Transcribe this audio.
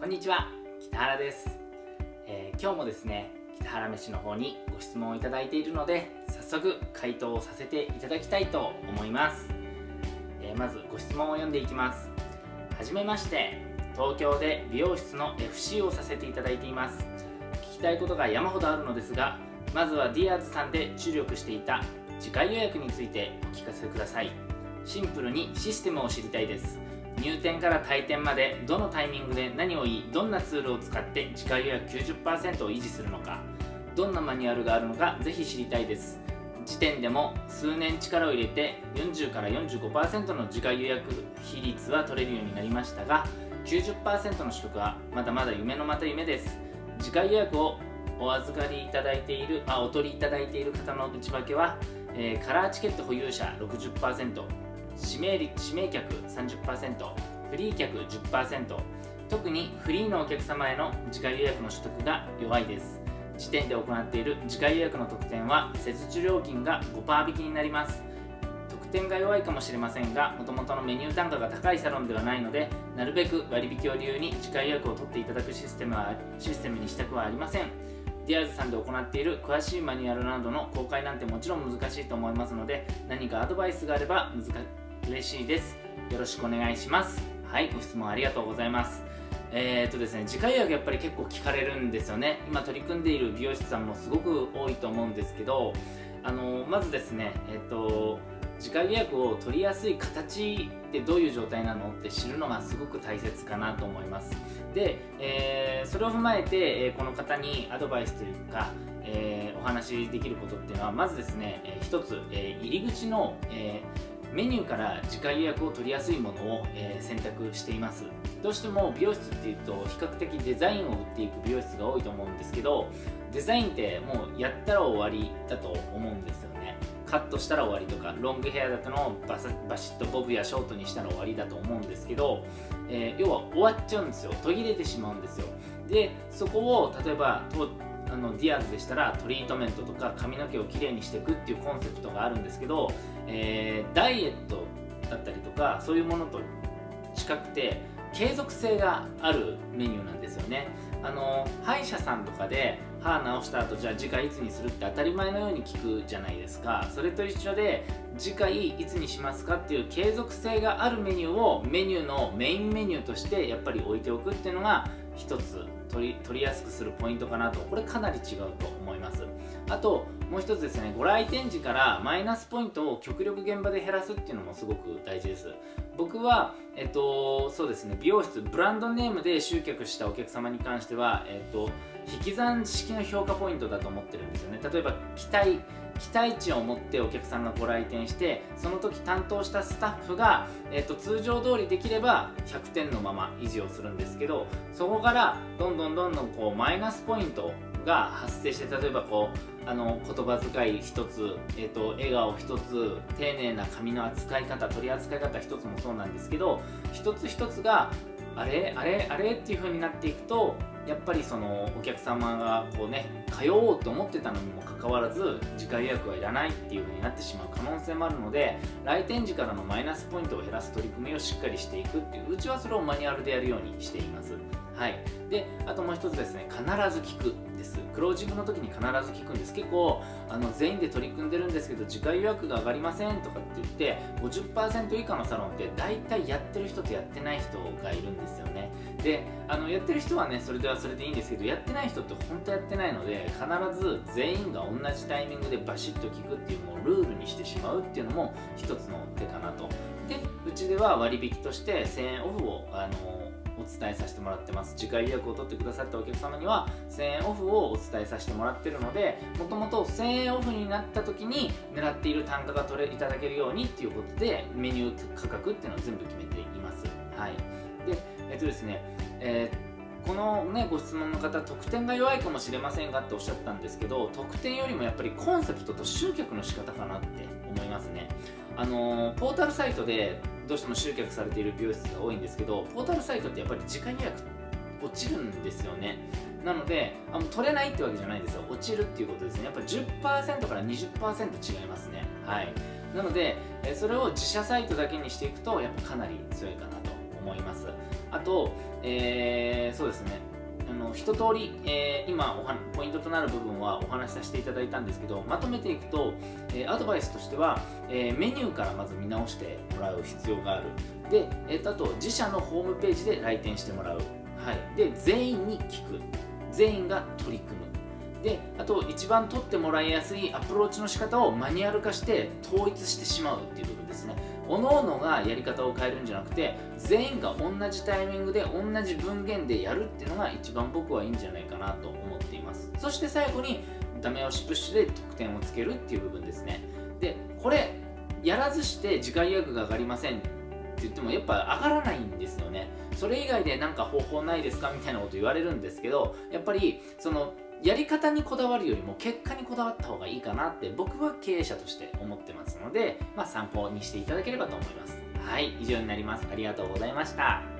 こんにちは北原です、えー今日もですね北原宛の方にご質問をいただいているので早速回答をさせていただきたいと思います、えーまずご質問を読んでいきます。はじめまして東京で美容室の FC をさせていただいています。聞きたいことが山ほどあるのですがまずはディアーズさんで注力していた次回予約についてお聞かせください。シンプルにシステムを知りたいです。入店から退店までどのタイミングで何を言いどんなツールを使って次回予約90%を維持するのかどんなマニュアルがあるのかぜひ知りたいです。時点でも数年力を入れて40から45%の次回予約比率は取れるようになりましたが90%の取得はまだまだ夢のまた夢です。次回予約をお預かりいただいているあお取りいただいている方の内訳は、えーカラーチケット保有者60%指名指名客30%フリー客10%特にフリーのお客様への次回予約の取得が弱いです。自店で行っている次回予約の特典は施術料金が5%引きになります。特典が弱いかもしれませんがもともとのメニュー単価が高いサロンではないのでなるべく割引を理由に次回予約を取っていただくシステムはシステムにしたくはありません。ディアーズさんで行っている詳しいマニュアルなどの公開なんてもちろん難しいと思いますので何かアドバイスがあれば難嬉しいです。よろしくお願いします。はいご質問ありがとうございます。えー、っとですね次回予約やっぱり結構聞かれるんですよね。今取り組んでいる美容師さんもすごく多いと思うんですけどあのまずですねえっと次回予約を取りやすい形ってどういう状態なのって知るのがすごく大切かなと思います。で、えーそれを踏まえて、えーこの方にアドバイスというか、えーお話しできることっていうのはまずですね、えー一つ、えー入り口の、えーメニューから次回予約を取りやすいものを、え選択しています。どうしても美容室っていうと比較的デザインを売っていく美容室が多いと思うんですけどデザインってもうやったら終わりだと思うんですよね。カットしたら終わりとかロングヘアだったのバサバシッとボブやショートにしたら終わりだと思うんですけど、えー要は終わっちゃうんですよ。途切れてしまうんですよ。でそこを例えばあのディアーズでしたらトリートメントとか髪の毛をきれいにしていくっていうコンセプトがあるんですけど、えーダイエットだったりとかそういうものと近くて継続性があるメニューなんですよね。あの歯医者さんとかで歯直した後じゃあ次回いつにするって当たり前のように聞くじゃないですか。それと一緒で次回いつにしますかっていう継続性があるメニューをメニューのメインメニューとしてやっぱり置いておくっていうのが一つ取り取りやすくするポイントかなと。これかなり違うと思います。あともう一つですね。ご来店時からマイナスポイントを極力現場で減らすっていうのもすごく大事です。僕はえっとそうですね。美容室ブランドネームで集客したお客様に関してはえっと引き算式の評価ポイントだと思ってるんですよね。例えば期待期待値を持ってお客さんがご来店してその時担当したスタッフが、えっと通常通りできれば100点のまま維持をするんですけどそこからどんどんどんどんこうマイナスポイントが発生して例えばこうあの言葉遣い一つ、えっと笑顔一つ丁寧な髪の扱い方取り扱い方一つもそうなんですけど一つ一つがあれあれあれっていう風になっていくとやっぱりそのお客様がこうね通おうと思ってたのにもかかわらず次回予約はいらないっていう風になってしまう可能性もあるので来店時からのマイナスポイントを減らす取り組みをしっかりしていくっていううちはそれをマニュアルでやるようにしています。はい。であともう一つですね必ず聞くです。クロージングの時に必ず聞くんです。結構あの全員で取り組んでるんですけど次回予約が上がりませんとかって言って50%以下のサロンって大体やってる人とやってない人がいるんですよね。であのやってる人はねそれではそれでいいんですけどやってない人って本当やってないので必ず全員が同じタイミングでバシッと聞くっていうもうルールにしてしまうっていうのも一つの手かなと。でうちでは割引として1000円オフをあのお伝えさせてもらってます。次回予約を取ってくださったお客様には1000円オフをお伝えさせてもらってるのでもともと1000円オフになった時に狙っている単価が取れいただけるようにっていうことでメニュー価格っていうのを全部決めています。はい。でえっとですねえーこのねご質問の方得点が弱いかもしれませんがっておっしゃったんですけど得点よりもやっぱりコンセプトと集客の仕方かなって思いますね。あのポータルサイトでどうしても集客されている美容室が多いんですけどポータルサイトってやっぱり時間予約落ちるんですよね。なのであの取れないってわけじゃないですよ。落ちるっていうことですね。やっぱり10%から20%違いますね。はい。なのでそれを自社サイトだけにしていくとやっぱかなり強いかなと思います。あと、えー、そうですね。あの一通り、えー、今おはポイントとなる部分はお話しさせていただいたんですけどまとめていくと、えー、アドバイスとしては、えー、メニューからまず見直してもらう必要がある。で、えー、あと自社のホームページで来店してもらう、はい、で全員に聞く。全員が取り組む。であと一番取ってもらいやすいアプローチの仕方をマニュアル化して統一してしまうっていう部分ですね。各々がやり方を変えるんじゃなくて全員が同じタイミングで同じ文言でやるっていうのが一番僕はいいんじゃないかなと思っています。そして最後にダメ押しプッシュで得点をつけるっていう部分ですね。でこれやらずして次回予約が上がりませんって言ってもやっぱ上がらないんですよね。それ以外で何か方法ないですかみたいなこと言われるんですけどやっぱりそのやり方にこだわるよりも結果にこだわった方がいいかなって僕は経営者として思ってますので、まあ、参考にしていただければと思います。はい以上になります。ありがとうございました。